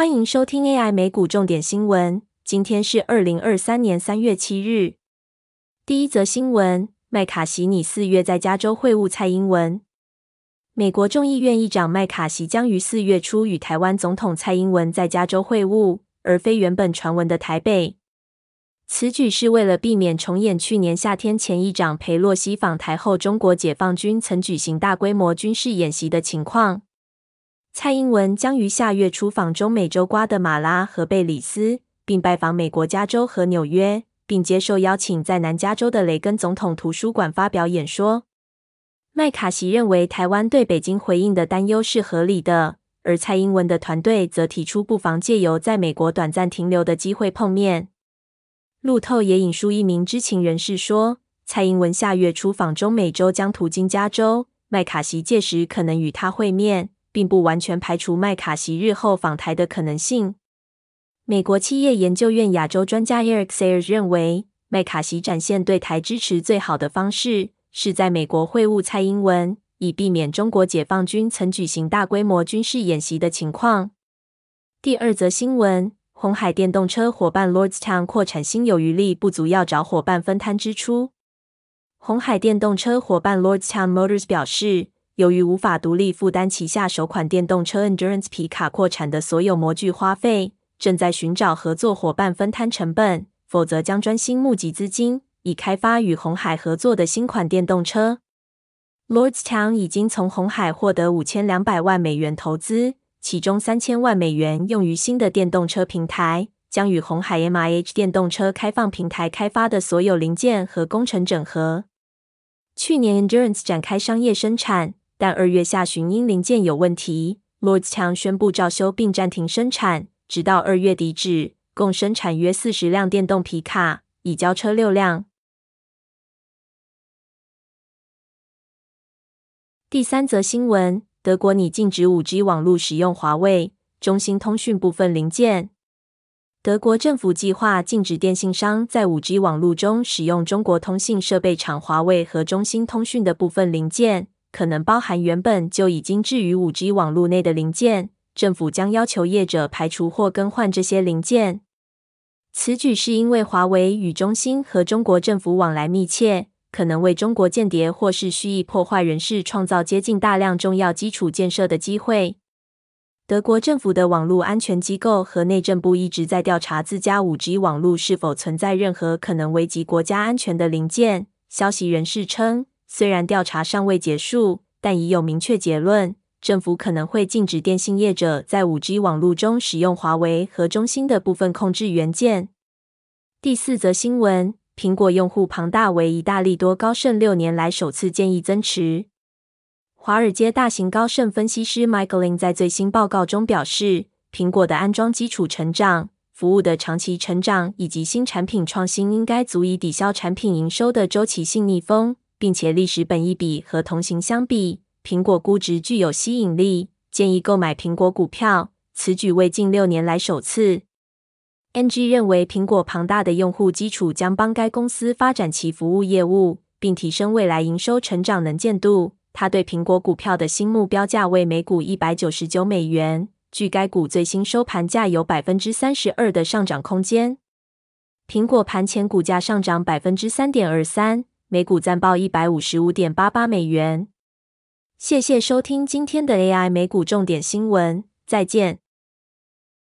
欢迎收听 AI 美股重点新闻。今天是二零二三年三月七日。第一则新闻：麦卡锡拟四月在加州会晤蔡英文。美国众议院议长麦卡锡将于四月初与台湾总统蔡英文在加州会晤，而非原本传闻的台北。此举是为了避免重演去年夏天前议长佩洛西访台后，中国解放军曾举行大规模军事演习的情况。蔡英文将于下月出访中美洲瓜的马拉和贝里斯，并拜访美国加州和纽约，并接受邀请在南加州的雷根总统图书馆发表演说。麦卡锡认为台湾对北京回应的担忧是合理的，而蔡英文的团队则提出不妨借由在美国短暂停留的机会碰面。路透也引述一名知情人士说，蔡英文下月出访中美洲将途经加州，麦卡锡届时可能与他会面，并不完全排除麦卡锡日后访台的可能性。美国企业研究院亚洲专家 Eric Sayers 认为，麦卡锡展现对台支持最好的方式是在美国会晤蔡英文，以避免中国解放军曾举行大规模军事演习的情况。第二则新闻。红海电动车伙伴 Lordstown 扩产心有余力不足，要找伙伴分摊支出。红海电动车伙伴 Lordstown Motors 表示，由于无法独立负担旗下首款电动车 Endurance 皮卡扩产的所有模具花费，正在寻找合作伙伴分摊成本，否则将专心募集资金，以开发与红海合作的新款电动车。Lordstown 已经从红海获得五千两百万美元投资。其中三千万美元用于新的电动车平台，将与红海 M I H 电动车开放平台开发的所有零件和工程整合。去年 Endurance 展开商业生产，但二月下旬因零件有问题 lords 枪宣布照修并暂停生产，直到二月底止，共生产约四十辆电动皮卡，已交车六辆。第三则新闻。德国拟禁止五 G 网络使用华为、中兴通讯部分零件。德国政府计划禁止电信商在五 G 网络中使用中国通信设备厂华为和中兴通讯的部分零件，可能包含原本就已经置于五 G 网络内的零件。政府将要求业者排除或更换这些零件。此举是因为华为与中兴和中国政府往来密切。可能为中国间谍或是蓄意破坏人士创造接近大量重要基础建设的机会。德国政府的网络安全机构和内政部一直在调查自家五 G 网络是否存在任何可能危及国家安全的零件。消息人士称，虽然调查尚未结束，但已有明确结论：政府可能会禁止电信业者在五 G 网络中使用华为和中兴的部分控制元件。第四则新闻。苹果用户庞大为意大利多高盛六年来首次建议增持。华尔街大型高盛分析师 Michaelin 在最新报告中表示，苹果的安装基础成长、服务的长期成长以及新产品创新应该足以抵消产品营收的周期性逆风，并且历史本益比和同行相比，苹果估值具有吸引力，建议购买苹果股票。此举为近六年来首次。NG 认为，苹果庞大的用户基础将帮该公司发展其服务业务，并提升未来营收成长能见度。他对苹果股票的新目标价为每股一百九十九美元，距该股最新收盘价有百分之三十二的上涨空间。苹果盘前股价上涨百分之三点二三，每股暂报一百五十五点八八美元。谢谢收听今天的 AI 美股重点新闻，再见。